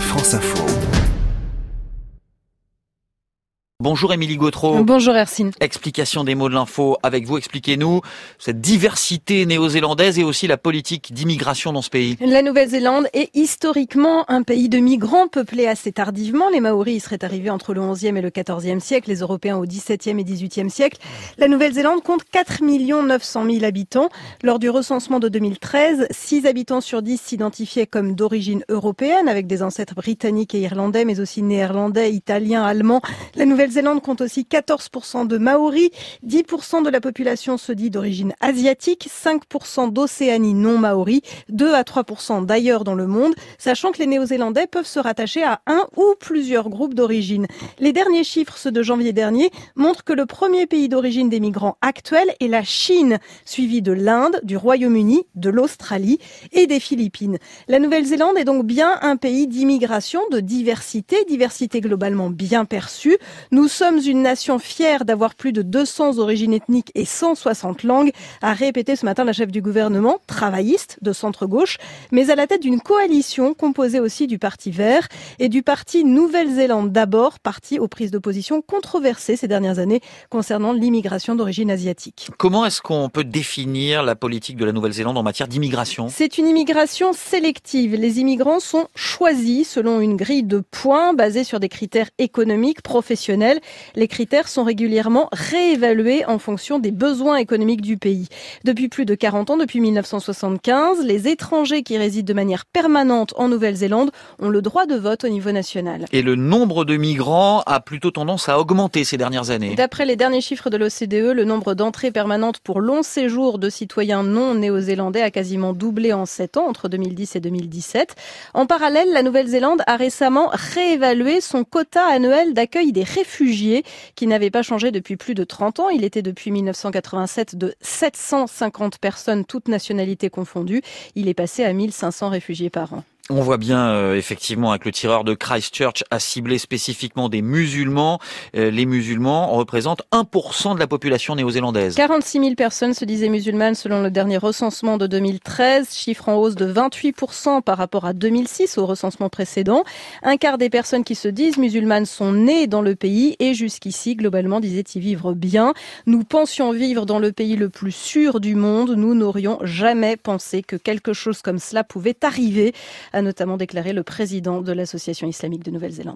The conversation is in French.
France Info. Bonjour Émilie Gautreau. Bonjour Ercine. Explication des mots de l'info avec vous. Expliquez-nous cette diversité néo-zélandaise et aussi la politique d'immigration dans ce pays. La Nouvelle-Zélande est historiquement un pays de migrants peuplé assez tardivement. Les Maoris y seraient arrivés entre le 11e et le 14e siècle, les Européens au 17e et 18e siècle. La Nouvelle-Zélande compte 4 900 000 habitants. Lors du recensement de 2013, 6 habitants sur 10 s'identifiaient comme d'origine européenne avec des ancêtres britanniques et irlandais, mais aussi néerlandais, italiens, allemands. La Nouvelle Nouvelle-Zélande compte aussi 14% de Maoris, 10% de la population se dit d'origine asiatique, 5% d'Océanie non Maori, 2 à 3% d'ailleurs dans le monde, sachant que les Néo-Zélandais peuvent se rattacher à un ou plusieurs groupes d'origine. Les derniers chiffres, ceux de janvier dernier, montrent que le premier pays d'origine des migrants actuels est la Chine, suivi de l'Inde, du Royaume-Uni, de l'Australie et des Philippines. La Nouvelle-Zélande est donc bien un pays d'immigration, de diversité, diversité globalement bien perçue. Nous sommes une nation fière d'avoir plus de 200 origines ethniques et 160 langues, a répété ce matin la chef du gouvernement, travailliste de centre-gauche, mais à la tête d'une coalition composée aussi du Parti vert et du Parti Nouvelle-Zélande d'abord, parti aux prises d'opposition controversées ces dernières années concernant l'immigration d'origine asiatique. Comment est-ce qu'on peut définir la politique de la Nouvelle-Zélande en matière d'immigration? C'est une immigration sélective. Les immigrants sont choisis selon une grille de points basée sur des critères économiques, professionnels les critères sont régulièrement réévalués en fonction des besoins économiques du pays. Depuis plus de 40 ans, depuis 1975, les étrangers qui résident de manière permanente en Nouvelle-Zélande ont le droit de vote au niveau national. Et le nombre de migrants a plutôt tendance à augmenter ces dernières années. D'après les derniers chiffres de l'OCDE, le nombre d'entrées permanentes pour long séjour de citoyens non néo-zélandais a quasiment doublé en 7 ans, entre 2010 et 2017. En parallèle, la Nouvelle-Zélande a récemment réévalué son quota annuel d'accueil des réfugiés réfugiés qui n'avait pas changé depuis plus de 30 ans. Il était depuis 1987 de 750 personnes, toutes nationalités confondues. Il est passé à 1500 réfugiés par an. On voit bien euh, effectivement avec le tireur de Christchurch a ciblé spécifiquement des musulmans. Euh, les musulmans représentent 1% de la population néo-zélandaise. 46 000 personnes se disaient musulmanes selon le dernier recensement de 2013, chiffre en hausse de 28% par rapport à 2006 au recensement précédent. Un quart des personnes qui se disent musulmanes sont nées dans le pays et jusqu'ici globalement disaient y vivre bien. Nous pensions vivre dans le pays le plus sûr du monde. Nous n'aurions jamais pensé que quelque chose comme cela pouvait arriver a notamment déclaré le président de l'Association islamique de Nouvelle-Zélande.